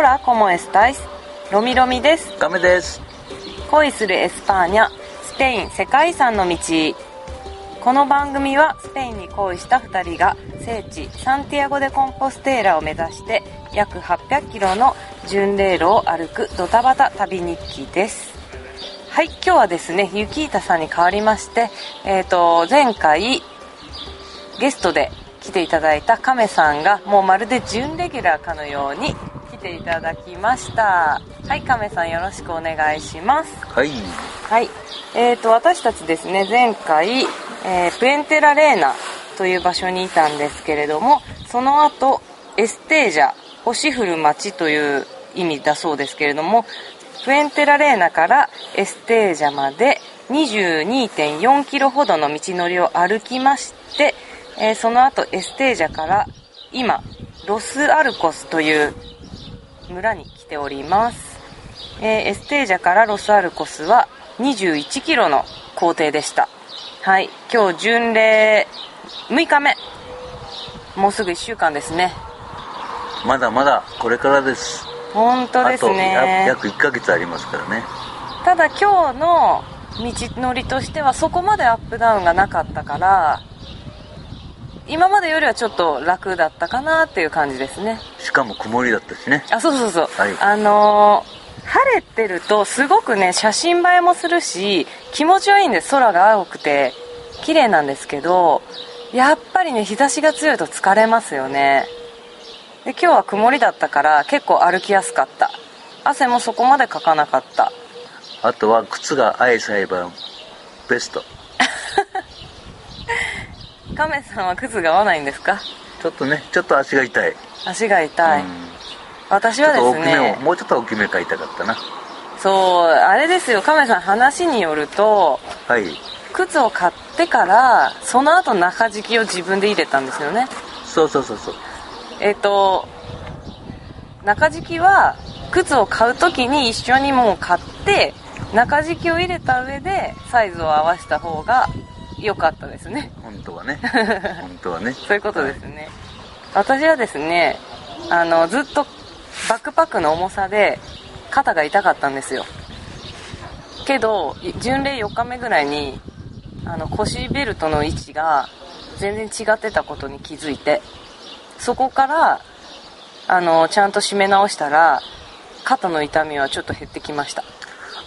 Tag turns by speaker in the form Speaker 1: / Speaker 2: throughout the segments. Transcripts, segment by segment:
Speaker 1: Hola、cómo estáis。ロミロミです。
Speaker 2: カメです。
Speaker 1: 恋する España、スペイン世界遺産の道。この番組はスペインに恋した2人が聖地サンティアゴ・デ・コンポステーラを目指して約800キロの巡礼路を歩くドタバタ旅日記です。はい、今日はですね、ユキータさんに代わりまして、えっ、と、前回ゲストで来ていただいた亀さんがもうまるで準レギュラーかのように来ていただきました。はい亀さんよろしくお願いします。
Speaker 2: はい。
Speaker 1: はい。えー、と私たちですね前回、えープエンテラレーナという場所にいたんですけれどもその後エステージャ星降る街という意味だそうですけれどもプエンテラレーナからエステージャまで22.4キロほどの道のりを歩きまして、えーその後エステージャから今ロスアルコスという村に来ております、えーエステージャからロスアルコスは21キロの行程でした。はい。今日巡礼6日目。もうすぐ1週間ですね。
Speaker 2: まだまだこれからです。
Speaker 1: 本当です
Speaker 2: あとや
Speaker 1: ね
Speaker 2: 約1ヶ月ありますからね。
Speaker 1: ただ今日の道のりとしてはそこまでアップダウンがなかったから今までよりはちょっと楽だったかなっていう感じですね。
Speaker 2: しかも曇りだったしね。
Speaker 1: あそうそうそう、
Speaker 2: はい。
Speaker 1: あのー晴れてるとすごくね写真映えもするし気持ちはいいんです。空が青くて綺麗なんですけどやっぱりね日差しが強いと疲れますよね。で今日は曇りだったから結構歩きやすかった。汗もそこまでかかなかった。
Speaker 2: あとは靴があえさえばベスト。
Speaker 1: 亀さんは靴が合わないんですか？
Speaker 2: ちょっとね、ちょっと足が痛い。
Speaker 1: 足が痛い、
Speaker 2: うん
Speaker 1: 私はですね
Speaker 2: もうちょっと大きめ買いたかったな。
Speaker 1: そうあれですよ亀さん話によると
Speaker 2: はい。
Speaker 1: 靴を買ってからその後中敷きを自分で入れたんですよね
Speaker 2: そうそうそうそう。
Speaker 1: えっ、と中敷きは靴を買う時に一緒にもう買って中敷きを入れた上でサイズを合わせた方が良かったですね
Speaker 2: 本当はね。本当はね。
Speaker 1: そういうことですね、私はですねあのずっとバックパックの重さで肩が痛かったんですよけど巡礼4日目ぐらいにあの腰ベルトの位置が全然違ってたことに気づいてそこからあのちゃんと締め直したら肩の痛みはちょっと減ってきました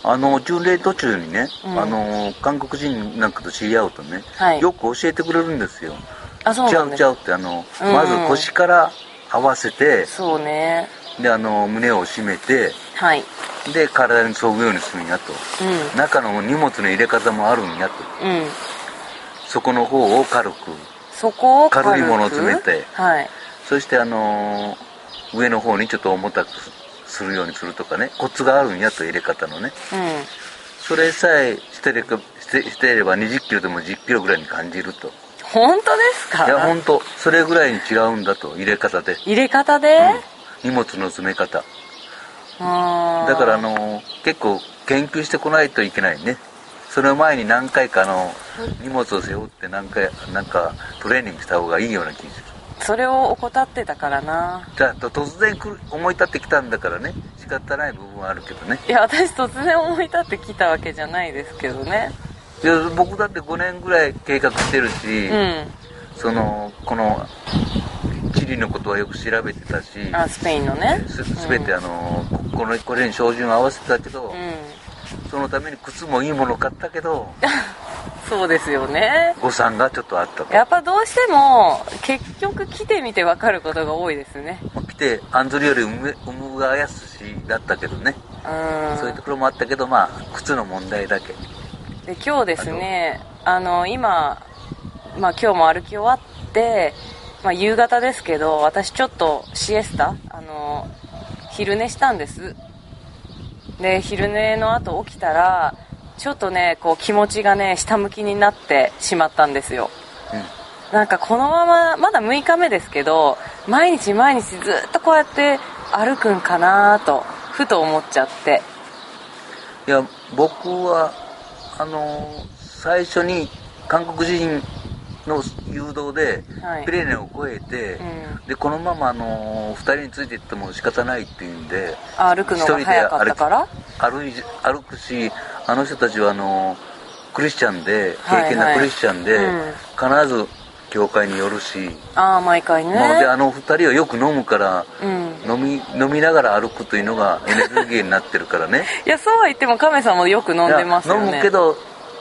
Speaker 2: あの、巡礼途中にね、
Speaker 1: うん。
Speaker 2: あの、韓国人なんかと知り合うとね、
Speaker 1: はい。
Speaker 2: よく教えてくれるんですよ。
Speaker 1: あそう
Speaker 2: ちゃうちゃうって、あの、
Speaker 1: うん。
Speaker 2: まず腰から合わせて、
Speaker 1: そうね。
Speaker 2: で、あの、胸を締めて、
Speaker 1: はい。
Speaker 2: で、体に沿うようにするんやと。
Speaker 1: う
Speaker 2: 中の荷物の入れ方もあるんやと。
Speaker 1: んうん。
Speaker 2: そこの方を軽く。
Speaker 1: そこを軽
Speaker 2: いものを詰めて。
Speaker 1: はい。
Speaker 2: そして、あの上の方にちょっと重たくするようにするとかね、コツがあるんやと、入れ方のね。
Speaker 1: うん
Speaker 2: それさえしてれば、してしていれば20キロでも10キロぐらいに感じると。
Speaker 1: 本当ですか？
Speaker 2: いや、ほんと、それぐらいに違うんだと、入れ方で。
Speaker 1: 入れ方で、
Speaker 2: うん荷物の詰め方。だからあの結構研究してこないといけないねその前に何回かあの荷物を背負って何回なんかトレーニングした方がいいような気がする
Speaker 1: それを怠ってたからな。
Speaker 2: じゃあと突然来る思い立ってきたんだからね。仕方ない部分はあるけどね。
Speaker 1: いや私突然思い立ってきたわけじゃないですけどね。
Speaker 2: いや僕だって5年ぐらい計画してるし、
Speaker 1: うん。
Speaker 2: そのこの地理のことはよく調べてたし
Speaker 1: あスペインのね。
Speaker 2: す全てあのここのこれに照準を合わせてたけど、
Speaker 1: うん。
Speaker 2: そのために靴もいいもの買ったけど
Speaker 1: そうですよね。
Speaker 2: 誤算がちょっとあったと。
Speaker 1: やっぱどうしても結局来てみて分かることが多いですね。
Speaker 2: まあ来て案ずるより産むがやすしだったけどね、
Speaker 1: うん。
Speaker 2: そういうところもあったけどまあ靴の問題だけ。
Speaker 1: で今日ですねあの今、まあ、今日も歩き終わって、まあ、夕方ですけど私ちょっとシエスタあの昼寝したんです。で昼寝の後起きたらちょっとねこう気持ちがね下向きになってしまったんですよ。
Speaker 2: うん。
Speaker 1: なんかこのまままだ6日目ですけど毎日毎日ずっとこうやって歩くんかなとふと思っちゃって。
Speaker 2: いや僕はあの最初に韓国人の誘導で、
Speaker 1: はい。
Speaker 2: ピレネを越えて、
Speaker 1: うん。
Speaker 2: でこのままあの2人についていっても仕方ないっていうんで
Speaker 1: あ歩くのが早かったから？
Speaker 2: 歩い歩くしあの人たちはあのクリスチャンで
Speaker 1: はい
Speaker 2: 敬虔なクリスチャンで、
Speaker 1: うん。
Speaker 2: 必ず教会に寄るし、
Speaker 1: ああ毎回ね。
Speaker 2: もうであの2人はよく飲むから
Speaker 1: うん。
Speaker 2: 飲み飲みながら歩くというのがエネルギーになってるからね。
Speaker 1: いやそうは言っても亀さんもよく飲んでますよね。
Speaker 2: 飲むけど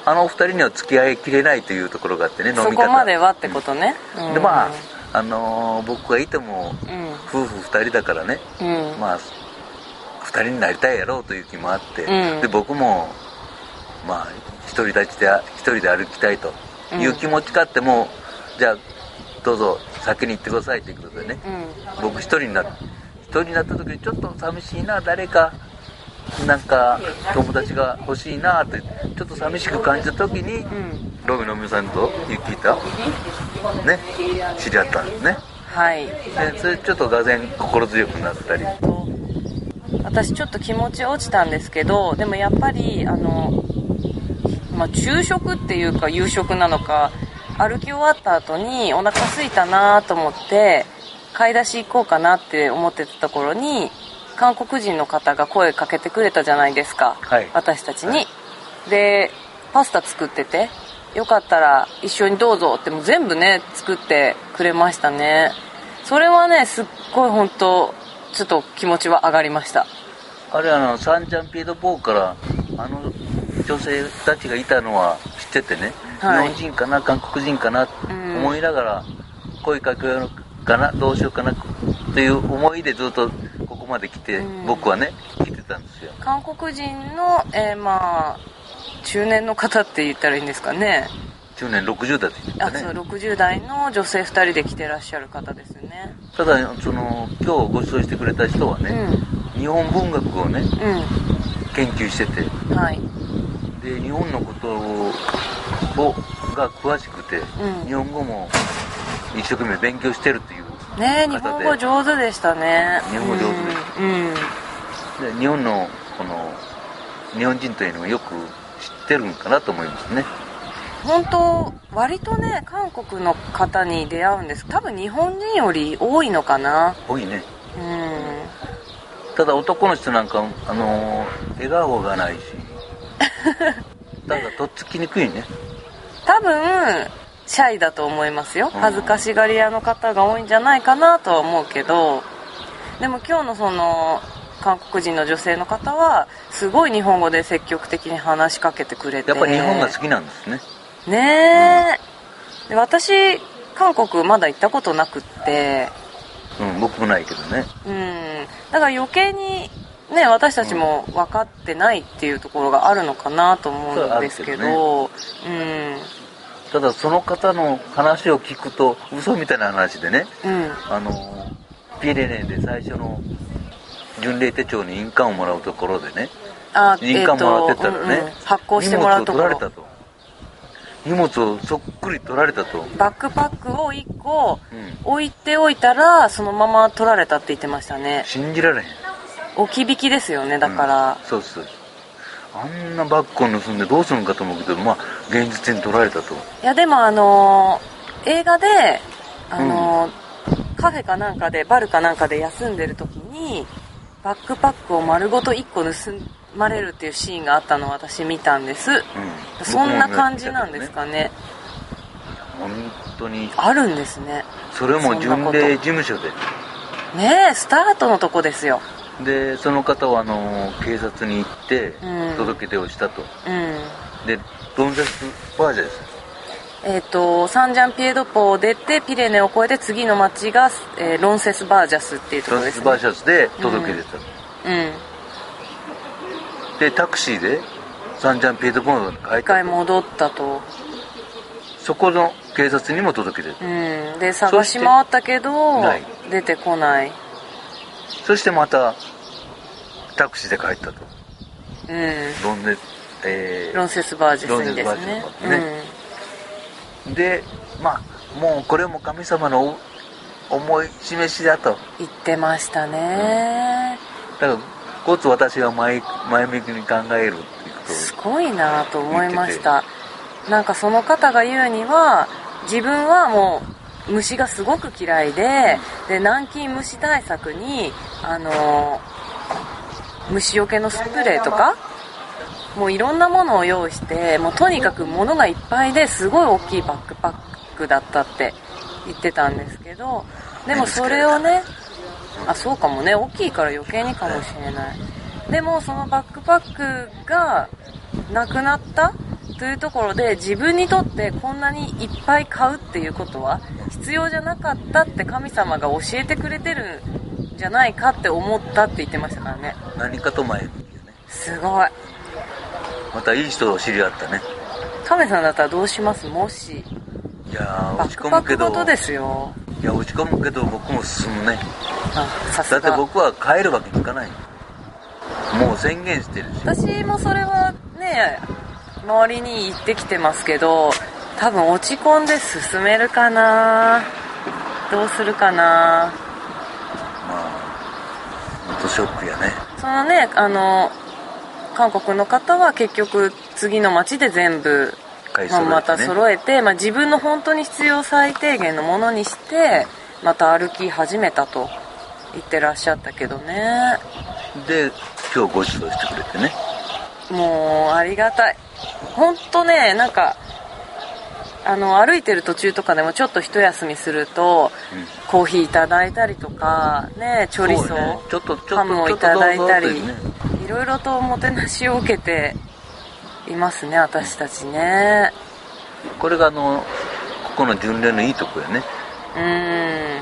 Speaker 2: あの2人には付き合いきれないというところがあってね飲み方。
Speaker 1: そこまではってことね、うん。
Speaker 2: でまああのー僕がいても
Speaker 1: うん。
Speaker 2: 夫婦2人だからね。
Speaker 1: うん。
Speaker 2: まあ2人になりたいやろうという気もあって、
Speaker 1: うん。
Speaker 2: で僕もまあ独り立ちで一人で歩きたいという気持ちがあっても、じゃあどうぞ先に行ってくださいということでね。
Speaker 1: うん。
Speaker 2: 僕一人にな一人になった時にちょっと寂しいな誰かなんか友達が欲しいなってちょっと寂しく感じた時に、
Speaker 1: うん。
Speaker 2: ロビのみさんとユッキーとね知り合ったんですね。
Speaker 1: はい。
Speaker 2: でそれちょっとがぜ心強くなったり。
Speaker 1: と私ちょっと気持ち落ちたんですけどでもやっぱりあの、まあ、昼食っていうか夕食なのか歩き終わった後にお腹空いたなと思って買い出し行こうかなって思ってたところに韓国人の方が声かけてくれたじゃないですか、
Speaker 2: はい。
Speaker 1: 私たちに、でパスタ作っててよかったら一緒にどうぞってもう全部ね作ってくれましたね。それはねすっごい本当ちょっと気持ちは上がりました。
Speaker 2: あれあのサンジャンピエドポーからあの女性たちがいたのは知っててね、
Speaker 1: はい。
Speaker 2: 日本人かな韓国人かな思いながら声かけようかなどうしようかなっていう思いでずっとここまで来て、
Speaker 1: うん。
Speaker 2: 僕はね来てたんですよ。
Speaker 1: 韓国人の、えーまあ中年の方って言ったらいいんですかね。
Speaker 2: 去年60代って言ったね。
Speaker 1: そう60代の女性2人で来てらっしゃる方ですね。
Speaker 2: ただその今日ご馳走してくれた人は
Speaker 1: う
Speaker 2: ね、
Speaker 1: ん。
Speaker 2: 日本文学をね
Speaker 1: う
Speaker 2: 研究してて
Speaker 1: んはい
Speaker 2: で日本のことをが詳しくて、
Speaker 1: うん。
Speaker 2: 日本語も一生懸命勉強してるっていう
Speaker 1: ねえ日本語上手でしたね。
Speaker 2: 日本語上手で
Speaker 1: うん、うん。
Speaker 2: で日本のこの日本人というのをよく知ってるんかなと思いますね。
Speaker 1: 本当割とね韓国の方に出会うんです。多分日本人より多いのかな。
Speaker 2: 多いね。
Speaker 1: うん。
Speaker 2: ただ男の人なんかあのー笑顔がないし だからとっつきにくいね。
Speaker 1: 多分シャイだと思いますよ。
Speaker 2: うん。
Speaker 1: 恥ずかしがり屋の方が多いんじゃないかなとは思うけど。でも今日のその韓国人の女性の方はすごい日本語で積極的に話しかけてくれて。
Speaker 2: やっぱり日本が好きなんですね。
Speaker 1: ねえ、で私韓国まだ行ったことなくって。
Speaker 2: うん僕もないけどね。
Speaker 1: うん。だから余計にね私たちも分かってないっていうところがあるのかなと思うんですけど。うん
Speaker 2: ただその方の話を聞くと嘘みたいな話でね。
Speaker 1: うん。
Speaker 2: あのピレネで最初の巡礼手帳に印鑑をもらうところでね。
Speaker 1: あ
Speaker 2: 印鑑もらってたらね、
Speaker 1: えーとうんうん。発行してもらうところ。
Speaker 2: 荷物を取られたと荷物をそっくり取られたと、
Speaker 1: バックパックを1個
Speaker 2: うん、
Speaker 1: 置いておいたらそのまま取られたって言ってましたね。
Speaker 2: 信じられへん
Speaker 1: 置き引きですよねだから。
Speaker 2: うん、そうそうあんなバッグを盗んでどうするのかと思うけどまあ現実に取られたと。
Speaker 1: いやでもあのー映画であのーカフェかなんかでバルかなんかで休んでる時にバックパックを丸ごと1個盗まれるっていうシーンがあったのを私見たんです。
Speaker 2: うん。
Speaker 1: そんな感じなんですかね。
Speaker 2: 本当に。
Speaker 1: あるんですね。
Speaker 2: それも巡礼事務所で。
Speaker 1: ねえスタートのとこですよ
Speaker 2: でその方はあの警察に行って
Speaker 1: うん。
Speaker 2: 届け出をしたと、
Speaker 1: うん。
Speaker 2: でロンゼスバージャです。
Speaker 1: えっ、とサンジャンピエドポを出てピレネを越えて次の町が、えーロンセスバージャスっていうところです、ね、
Speaker 2: ロンゼスバージャスで届け出たの、
Speaker 1: うん。
Speaker 2: でタクシーでサンジャンピエドポードに帰
Speaker 1: 一回戻ったと。
Speaker 2: そこの警察にも届け出た。
Speaker 1: うん。で探し回ったけど出てこない
Speaker 2: そしてまたタクシーで帰ったと。
Speaker 1: うん。
Speaker 2: ロンゼえー
Speaker 1: ロンセスバージャスにですね。
Speaker 2: バージャスね。でまあもうこれも神様のお思い示しだと。
Speaker 1: うん、言ってましたね、
Speaker 2: だからこつ私は前前向きに考えるっていうこと
Speaker 1: すごいなと思いました。なんかその方が言うには自分はもう虫がすごく嫌いでで南京虫対策にあの虫除けのスプレーとかもういろんなものを用意してもうとにかく物がいっぱいですごい大きいバックパックだったって言ってたんですけどでもそれをねあそうかもね大きいから余計にかもしれない。でもそのバックパックがなくなったというところで自分にとってこんなにいっぱい買うっていうことは必要じゃなかったって神様が教えてくれてるんじゃないかって思ったって言ってましたからね。
Speaker 2: 何かと前向きよね。
Speaker 1: すごい。
Speaker 2: またいい人を知り合ったね。
Speaker 1: 亀さんだったらどうします？もし。
Speaker 2: いや落ち込むけど。
Speaker 1: ごとですよ
Speaker 2: いや落ち込むけど僕も進むね。だって
Speaker 1: が
Speaker 2: 僕は帰るわけにいかない。もう宣言してるし。
Speaker 1: 私もそれはね周りに言ってきてますけど多分落ち込んで進めるかな。どうするかな。
Speaker 2: まあ本当ショックやね。
Speaker 1: そのねあの韓国の方は結局次の街で全部、まあ、また揃えて、まあ、自分の本当に必要最低限のものにしてまた歩き始めたと言ってらっしゃったけどね。
Speaker 2: で今日ご馳走してくれてね。
Speaker 1: もうありがたい本当ねなんかあの歩いてる途中とかでもちょっと一休みすると、
Speaker 2: うん。
Speaker 1: コーヒーいただいたりとかねチョリソ
Speaker 2: そうね。ちょっとちょっと
Speaker 1: ハムをいただいたり
Speaker 2: いうね。
Speaker 1: いろいろとおもてなしを受けていますね私たちね。
Speaker 2: これがあのここの巡礼のいいとこやね。
Speaker 1: うー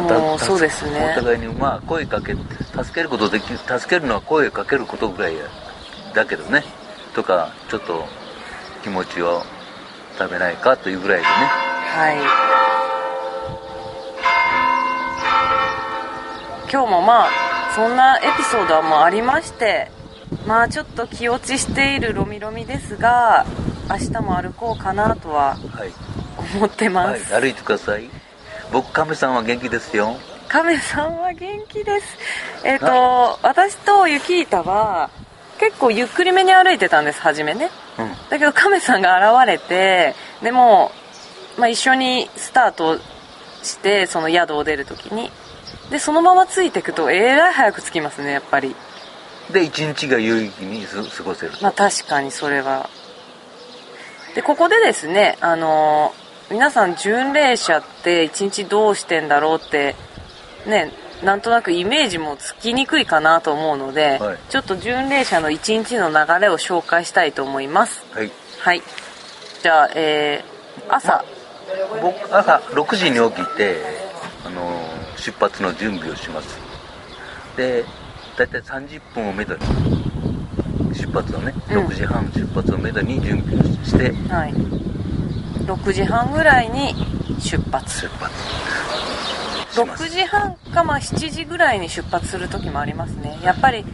Speaker 1: ん。
Speaker 2: ま
Speaker 1: もうそうですね。
Speaker 2: お互いにまあ声かけ助けることでき助けるのは声かけることぐらいや。だけどねとかちょっと気持ちを食べないかというぐらいでね。
Speaker 1: はい。今日もまあそんなエピソードはもうありましてまあちょっと気落ちしているロミロミですが明日も歩こうかなとは
Speaker 2: はい、
Speaker 1: 思ってま
Speaker 2: はい、
Speaker 1: す、
Speaker 2: 歩いてください。僕亀さんは元気ですよ。
Speaker 1: 亀さんは元気です。えっ、と私とユキータは結構ゆっくりめに歩いてたんです初めね。
Speaker 2: うん。
Speaker 1: だけど亀さんが現れてでも、まあ、一緒にスタートしてその宿を出るときに。でそのままついていくとえらい早く着きますねやっぱり。
Speaker 2: で一日が有意義にす過ごせる
Speaker 1: まあ確かにそれは。でここでですねあの皆さん巡礼者って一日どうしてんだろうってねなんとなくイメージもつきにくいかなと思うので、
Speaker 2: はい。
Speaker 1: ちょっと巡礼者の一日の流れを紹介したいと思います。
Speaker 2: はい。
Speaker 1: はい。じゃあえー、朝、
Speaker 2: 僕朝6時に起きてあの出発の準備をします。で大体30分をめどに出発をね、
Speaker 1: うん。
Speaker 2: 6時半出発をめどに準備をして
Speaker 1: はい、6時半ぐらいに出発。
Speaker 2: 出発
Speaker 1: 6時半かまあ7時ぐらいに出発する時もありますね。やっぱり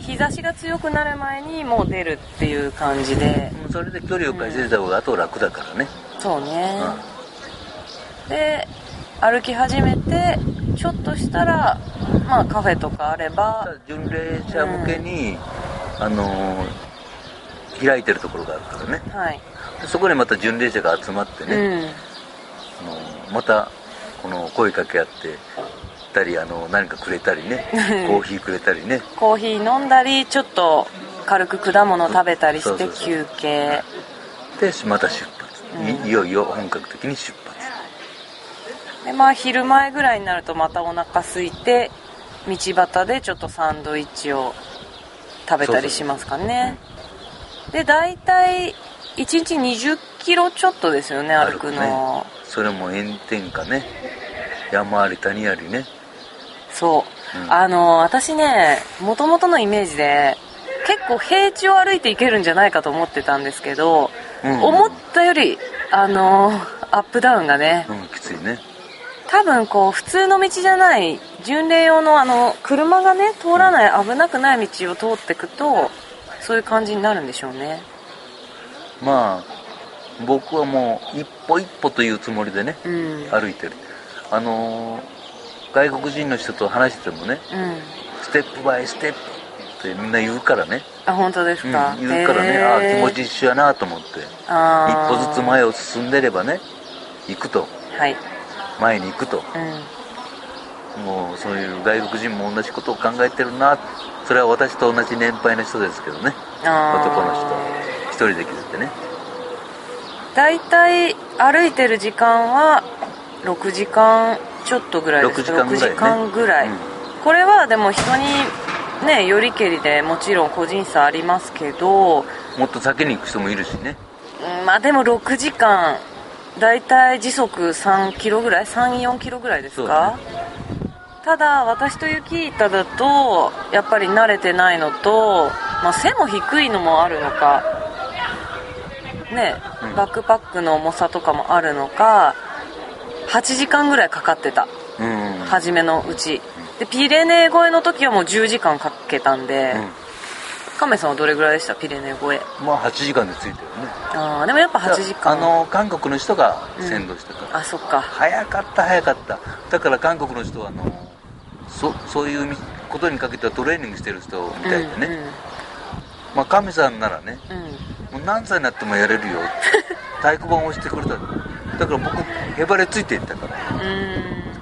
Speaker 1: 日差しが強くなる前にもう出るっていう感じで。
Speaker 2: うんそれで距離を稼いだ方があと楽だからね、
Speaker 1: そうね。
Speaker 2: う
Speaker 1: で歩き始めてちょっとしたらまあカフェとかあれ
Speaker 2: ん、
Speaker 1: ば
Speaker 2: 巡礼者向けに、あのー開いてるところがあるからね。
Speaker 1: はい、
Speaker 2: でそこにまた巡礼者が集まってね、
Speaker 1: うん。
Speaker 2: あのまたこの声かけ合ってたりあの何かくれたりね。コーヒーくれたりね。
Speaker 1: コーヒー飲んだりちょっと軽く果物食べたりして休憩。
Speaker 2: でまた出発、
Speaker 1: うん。
Speaker 2: いいよいよ本格的に出発。
Speaker 1: でまあ昼前ぐらいになるとまたお腹空いて道端でちょっとサンドイッチを食べたりしますかね。で大体1日20キロちょっとですよね歩くの。
Speaker 2: ねそれも炎天下ね。山あり谷ありね。
Speaker 1: そう、
Speaker 2: うん。
Speaker 1: あの私ねもともとのイメージで結構平地を歩いていけるんじゃないかと思ってたんですけど、
Speaker 2: うん
Speaker 1: 思ったよりあのアップダウンがね
Speaker 2: うんきついね。
Speaker 1: 多分こう普通の道じゃない巡礼用のあの車がね通らない危なくない道を通っていくとそういう感じになるんでしょうね
Speaker 2: まあ僕はもう一歩一歩というつもりでね
Speaker 1: うん。
Speaker 2: 歩いてる。あのー外国人の人と話しててもね
Speaker 1: うん。
Speaker 2: ステップバイステップとってみんな言うからね、
Speaker 1: あ本当です
Speaker 2: うん
Speaker 1: か、
Speaker 2: 言うからね、ああ気持ち一緒やなと思って。
Speaker 1: あ
Speaker 2: 一
Speaker 1: ー
Speaker 2: 歩ずつ前を進んでればね行くと。
Speaker 1: はい。
Speaker 2: 前に行くと。
Speaker 1: うん。
Speaker 2: もうそういう外国人も同じことを考えてるな。それは私と同じ年配の人ですけどね。男の人。一人で来ててね。
Speaker 1: 大体歩いてる時間は6時間ちょっとぐらいです。か
Speaker 2: 6時間ぐらいね。
Speaker 1: 6時間ぐらい、
Speaker 2: うん。
Speaker 1: これはでも人にねよりけりでもちろん個人差ありますけど、
Speaker 2: もっと先に行く人もいるしね。
Speaker 1: うんまあでも6時間大体時速3キロぐらい？34キロぐらいですか、ただ私と雪板だとやっぱり慣れてないのと、まあ、背も低いのもあるのかね
Speaker 2: うん。
Speaker 1: バックパックの重さとかもあるのか8時間ぐらいかかってた。
Speaker 2: うん。
Speaker 1: 初めのうち。でピレネー越えの時はもう10時間かけたんで、
Speaker 2: う
Speaker 1: 亀さんはどれぐらいでした？ピレネー越え。
Speaker 2: んまあ8時間で着いてるね。
Speaker 1: ああでもやっぱ8時間。
Speaker 2: あの韓国の人が先導してから、
Speaker 1: あそっか。
Speaker 2: 早かった早かった。だから韓国の人はあのそそういうことにかけてはトレーニングしてる人みたいでね、まあ神さんならね
Speaker 1: うんうん、うん
Speaker 2: もう何歳になってもやれるよ。太鼓判を押してくれた。だから僕へばれついていったから。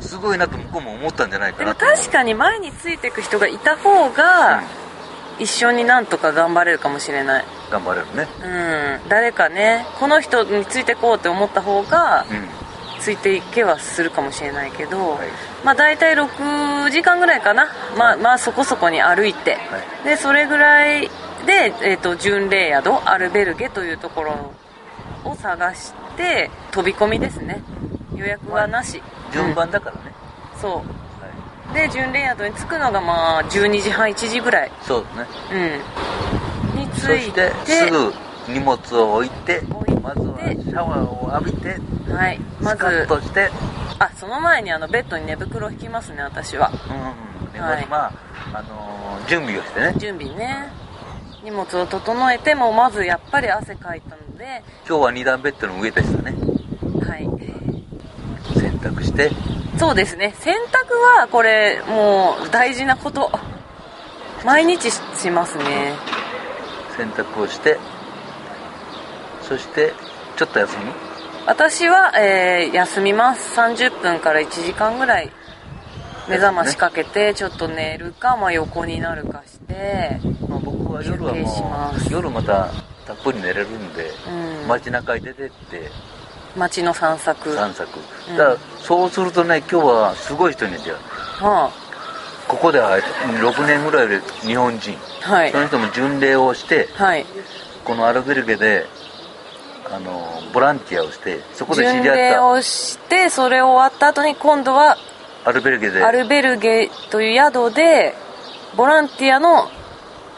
Speaker 2: すごいなと向こうも思ったんじゃないか
Speaker 1: でも
Speaker 2: なと思う。
Speaker 1: 確かに前についていく人がいた方が一緒になんとか頑張れるかもしれない。
Speaker 2: うん、頑張れるね。
Speaker 1: うん。誰かねこの人についてこうって思った方が
Speaker 2: うん。
Speaker 1: ついていけはするかもしれないけど、
Speaker 2: はい。
Speaker 1: まあ大体6時間ぐらいかな。まあまあそこそこに歩いて、
Speaker 2: はい。
Speaker 1: でそれぐらいで、えー、と巡礼宿アルベルゲというところを探して飛び込みですね。予約はなし、
Speaker 2: 順番だからね、
Speaker 1: うん。そ
Speaker 2: は
Speaker 1: うで巡礼宿に着くのがまあ12時半1時ぐらい。
Speaker 2: い、そうですね。
Speaker 1: うん。に着
Speaker 2: そ
Speaker 1: い
Speaker 2: してすぐ荷物を置いてまずはシャワーを浴びて
Speaker 1: はい。ま
Speaker 2: スカッ
Speaker 1: ず
Speaker 2: として。
Speaker 1: あその前にあのベッドに寝袋を引きますね私は。
Speaker 2: うんで
Speaker 1: はい。
Speaker 2: まあ、あのー準備をしてね。
Speaker 1: 準備ね荷物を整えてもまずやっぱり汗かいたので
Speaker 2: 今日は二段ベッドの上でしたね。
Speaker 1: はい。
Speaker 2: 洗濯して。
Speaker 1: そうですね。洗濯はこれもう大事なこと。毎日ししますね。
Speaker 2: 洗濯をして。そしてちょっと休む。
Speaker 1: 私は、えー休みます。30分から1時間ぐらい。目覚ましかけてちょっと寝るか、まあ、横になるかして
Speaker 2: まあ、僕は夜はもう夜またたっぷり寝れるんで、
Speaker 1: うん。
Speaker 2: 街中に出てって
Speaker 1: 街の散策。
Speaker 2: 散策、
Speaker 1: うん。
Speaker 2: だからそうするとね今日はすごい人に出会う。
Speaker 1: は
Speaker 2: ここでは6年ぐらいで日本人。
Speaker 1: あはい。
Speaker 2: その人も巡礼をして
Speaker 1: はい。
Speaker 2: このアルベルゲであのボランティアをしてそこで知
Speaker 1: 巡
Speaker 2: り合っ
Speaker 1: 礼をしてそれ終わった後に今度は
Speaker 2: たアルベルゲで。
Speaker 1: アルベルゲという宿でボランティアの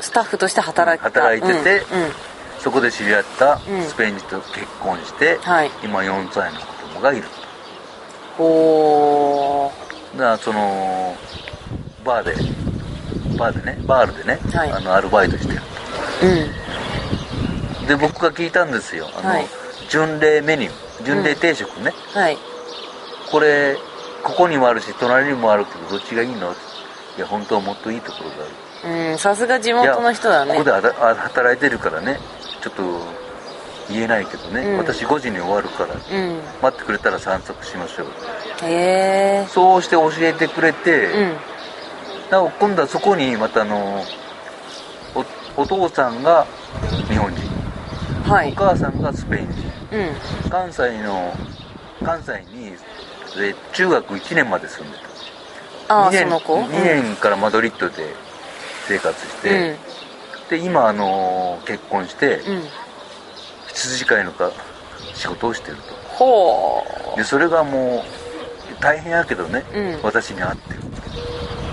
Speaker 1: スタッフとして働いてた。
Speaker 2: 働いてて
Speaker 1: うんうん。
Speaker 2: そこで知り合った
Speaker 1: うん。
Speaker 2: スペイン人と結婚して、
Speaker 1: はい。
Speaker 2: 今4歳の子供がいる
Speaker 1: おー。
Speaker 2: だからそのバーでバーでねバールでね、
Speaker 1: はい。
Speaker 2: あのアルバイトしてる。
Speaker 1: うん。
Speaker 2: で僕が聞いたんですよ。あの、
Speaker 1: はい。
Speaker 2: 巡礼メニュー。巡礼定食ね、
Speaker 1: はい。
Speaker 2: これここにもあるし隣にもあるけどどっちがいいの？いや本当はもっといいところがある。
Speaker 1: うんさすが地元の人だね。
Speaker 2: ここで働いてるからね。ちょっと言えないけどね、
Speaker 1: うん。
Speaker 2: 私5時に終わるから。
Speaker 1: うん。
Speaker 2: 待ってくれたら散策しましょう。
Speaker 1: へえ。
Speaker 2: そうして教えてくれて、
Speaker 1: うん。
Speaker 2: なお今度はそこにまたあのおお父さんが日本人。お
Speaker 1: はい。
Speaker 2: 母さんがスペイン人。
Speaker 1: うん。
Speaker 2: 関西の関西にで中学1年まで住んでた2
Speaker 1: ああそ
Speaker 2: 年
Speaker 1: の子
Speaker 2: ？2年からマドリッドで生活して、で今あの結婚して羊飼いのか仕事をしてると。
Speaker 1: ほ
Speaker 2: でそれがもう大変やけどね、
Speaker 1: うん。
Speaker 2: 私に合ってる
Speaker 1: う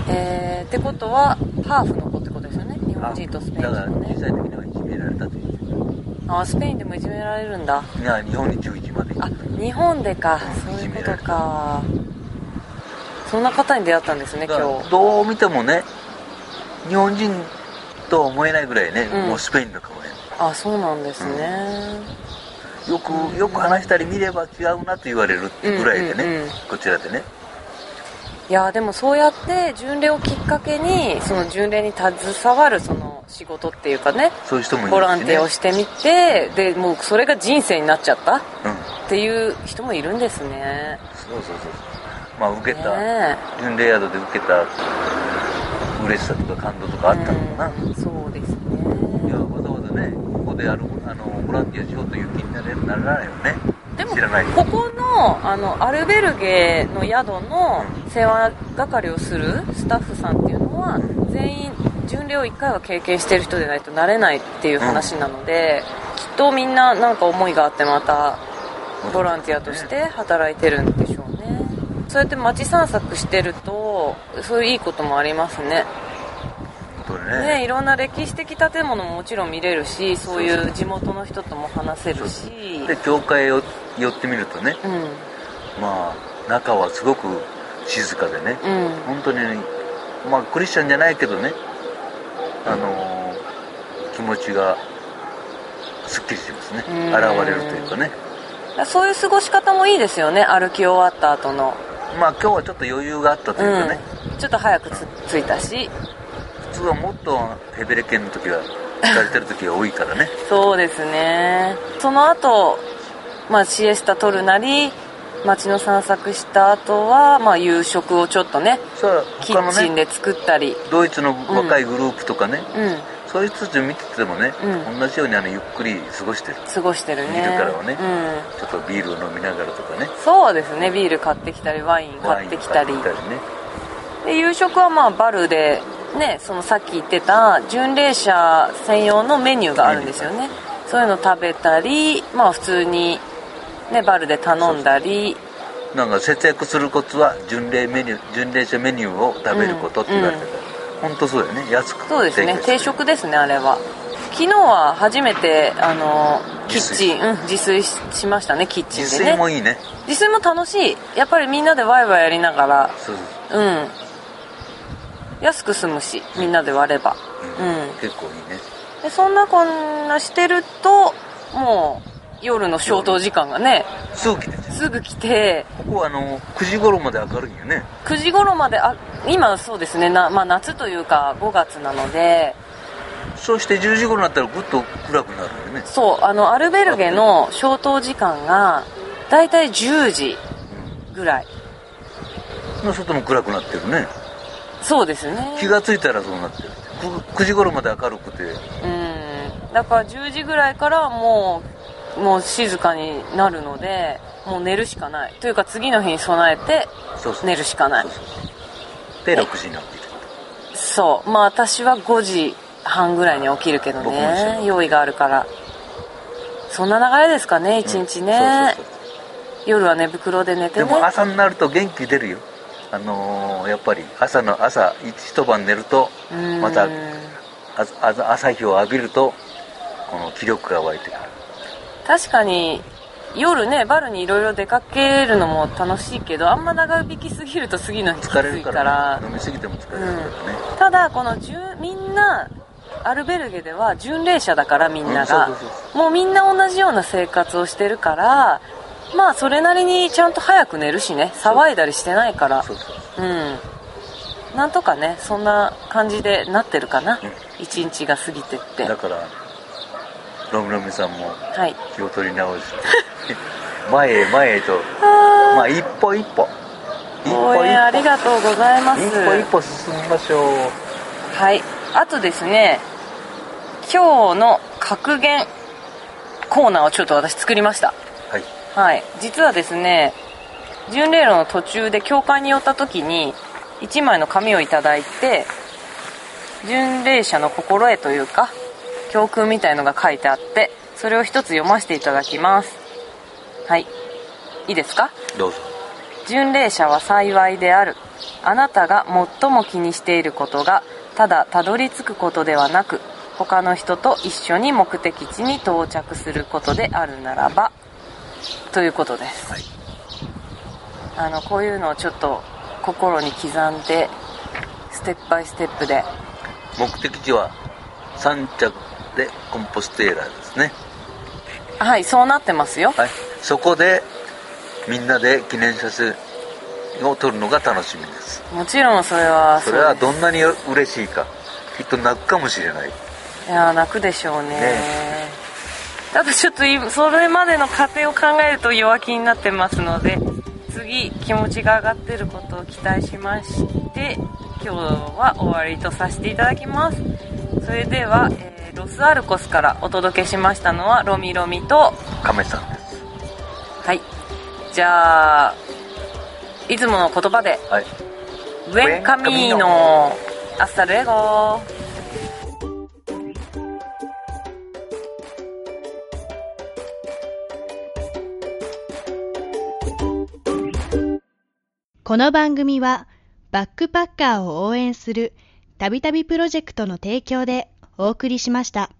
Speaker 1: えー、ってことはハーフの子ってことですよね？日本人とスペイン
Speaker 2: だから小さい時にはいじめられたという。
Speaker 1: ああスペインでもいじめられるんだ。
Speaker 2: いや日本に11まで行
Speaker 1: あ日本でか。
Speaker 2: うん
Speaker 1: そういうことかそんな方に出会ったんですね今日。
Speaker 2: どう見てもね日本人とは思えないぐらいね、
Speaker 1: うん。
Speaker 2: もうスペインの顔や
Speaker 1: あそうなんですね、
Speaker 2: よくよく話したり見れば違うなと言われるってぐらいでね、
Speaker 1: うんうんうん。
Speaker 2: こちらでね。
Speaker 1: いやでもそうやって巡礼をきっかけにその巡礼に携わるその仕事っていうかね
Speaker 2: そういう人もいるし、ね、
Speaker 1: ボランティアをしてみてでもうそれが人生になっちゃった
Speaker 2: うん。
Speaker 1: っていう人もいるんですね。
Speaker 2: そうそうそうまあ受けた、
Speaker 1: ね
Speaker 2: 巡礼宿で受けた嬉しさとか感動とかあったのかな、
Speaker 1: うんそうです
Speaker 2: い
Speaker 1: ね
Speaker 2: やわざわざねここであるあのボランティアしようという気になれならないよね。
Speaker 1: でも
Speaker 2: 知らない。
Speaker 1: ここのあのアルベルゲの宿の世話係をするスタッフさんっていうのは全員巡礼を1回は経験してる人でないとなれないっていう話なので、きっとみんななんか思いがあってまたボランティアとして働いてるんでしょうねそうやって街散策してるとそういういいこともありますね。
Speaker 2: ね。
Speaker 1: ねいろんな歴史的建物ももちろん見れるしそういう地元の人とも話せるし。
Speaker 2: で教会を寄ってみるとね
Speaker 1: うん。
Speaker 2: まあ中はすごく静かでね
Speaker 1: うん。
Speaker 2: 本当にまあクリスチャンじゃないけどねあのー気持ちがすっきりしますね。
Speaker 1: うん。
Speaker 2: 現れるというかね。
Speaker 1: そういう過ごし方もいいですよね歩き終わった後の
Speaker 2: まあ今日はちょっと余裕があったというかね、
Speaker 1: うん、ちょっと早くつ着いたし。
Speaker 2: 普通はもっとヘベレケンの時は疲れてる時が多いからね。
Speaker 1: そうですね。その後、まあシエスタ取るなり街の散策した後は、まあ、夕食をちょっとね
Speaker 2: さあ
Speaker 1: キッチンで作ったり、
Speaker 2: ドイツの若いグループとかね、
Speaker 1: うん
Speaker 2: そういう人たちを見ててもね、
Speaker 1: うん。
Speaker 2: 同じようにあのゆっくり過ごしてる。
Speaker 1: 過ごしてるね。
Speaker 2: 見るからはね
Speaker 1: うん、
Speaker 2: ちょっとビールを飲みながらとかね。
Speaker 1: そうですね。ビール買ってきたりワイン買ってきたり
Speaker 2: ね。
Speaker 1: で夕食はまあバルでねそのさっき言ってた巡礼者専用のメニューがあるんですよね。そういうの食べたりまあ普通にねバルで頼んだり。
Speaker 2: なんか節約するコツは巡礼メニュー巡礼者メニューを食べることって言われてた、本当そうだよね。安く
Speaker 1: そうですね。定食ですねあれは。昨日は初めてあのキッチン、うん、自炊ししましたねキッチン
Speaker 2: 自
Speaker 1: でね。
Speaker 2: 炊もいいね。
Speaker 1: 自炊も楽しい。やっぱりみんなでワイワイやりながら
Speaker 2: う
Speaker 1: ん。安く済むしみんなで割れば。
Speaker 2: うん。
Speaker 1: うん。
Speaker 2: 結構いいね。
Speaker 1: でそんなこんなしてるともう夜の消灯時間がね
Speaker 2: すぐ来て
Speaker 1: すぐ来て。
Speaker 2: ここはあの9時頃まで明るいよね。
Speaker 1: 9時頃まであ今そうですね。な、まあ、夏というか5月なので。
Speaker 2: そして10時頃になったらぐっと暗くなるよね。
Speaker 1: そうあのアルベルゲの消灯時間がだいたい10時ぐらい。
Speaker 2: の外も暗くなってるね。
Speaker 1: そうですね。
Speaker 2: 気がついたらそうなってる。9, 時頃まで明るくて。
Speaker 1: うん。だから10時ぐらいからもうもう静かになるのでもう寝るしかない。というか次の日に備えて寝るしかない。
Speaker 2: で6時に起きる。
Speaker 1: そう。まあ私は5時半ぐらいに起きるけどね。用意があるから。そんな流れですかね一日ね、夜は寝袋で寝て
Speaker 2: で
Speaker 1: ね
Speaker 2: も朝になると元気出るよ。あのーやっぱり朝の朝一晩寝るとまた朝日を浴びるとこの気力が湧いてくる
Speaker 1: 確かに夜ねバルにいろいろ出かけるのも楽しいけどあんま長引きすぎると次の日きついか
Speaker 2: 疲れるからら、ね、飲みすぎても疲れるからね、
Speaker 1: ただこのじゅみんなアルベルゲでは巡礼者だからみんなが、もうみんな同じような生活をしてるからまあそれなりにちゃんと早く寝るしね。騒いだりしてないから。
Speaker 2: そう
Speaker 1: ん。なんとかねそんな感じでなってるかな、
Speaker 2: うん。
Speaker 1: 一日が過ぎてって。
Speaker 2: だからロムロミさんも
Speaker 1: はい。
Speaker 2: 気を取り直して。前へ前へと。まあ一歩一歩。一歩
Speaker 1: 応援あり
Speaker 2: 一
Speaker 1: がとうございます。
Speaker 2: 歩一歩一歩進みましょう。
Speaker 1: はい。あとですね今日の格言コーナーをちょっと私作りました。
Speaker 2: はい。
Speaker 1: はい。実はですね巡礼路の途中で教会に寄った時に1枚の紙をいただいて巡礼者の心得というか教訓みたいのが書いてあってそれを一つ読ませていただきます。はい。いいですか？
Speaker 2: どうぞ。
Speaker 1: 巡礼者は幸いである。あなたが最も気にしていることがただたどり着くことではなく他の人と一緒に目的地に到着することであるならばということです、
Speaker 2: はい。
Speaker 1: あのこういうのをちょっと心に刻んでステップバイステップで。
Speaker 2: 目的地は三着でコンポステーラですね。
Speaker 1: はいそうなってますよ。
Speaker 2: はい。そこでみんなで記念写真を撮るのが楽しみです。
Speaker 1: もちろんそれは
Speaker 2: それはどんなに嬉しいかきっと泣くかもしれない。
Speaker 1: いやー泣くでしょうね。
Speaker 2: ね。
Speaker 1: ただちょっと今それまでの過程を考えると弱気になってますので次気持ちが上がってることを期待しまして今日は終わりとさせていただきます。それでは、えーロスアルコスからお届けしましたのはロミロミと
Speaker 2: 亀さんです。
Speaker 1: はい。じゃあいつもの言葉で
Speaker 2: はい「
Speaker 1: Buen Camino」「 Hasta luego」
Speaker 3: この番組はバックパッカーを応援するたびたびプロジェクトの提供でお送りしました。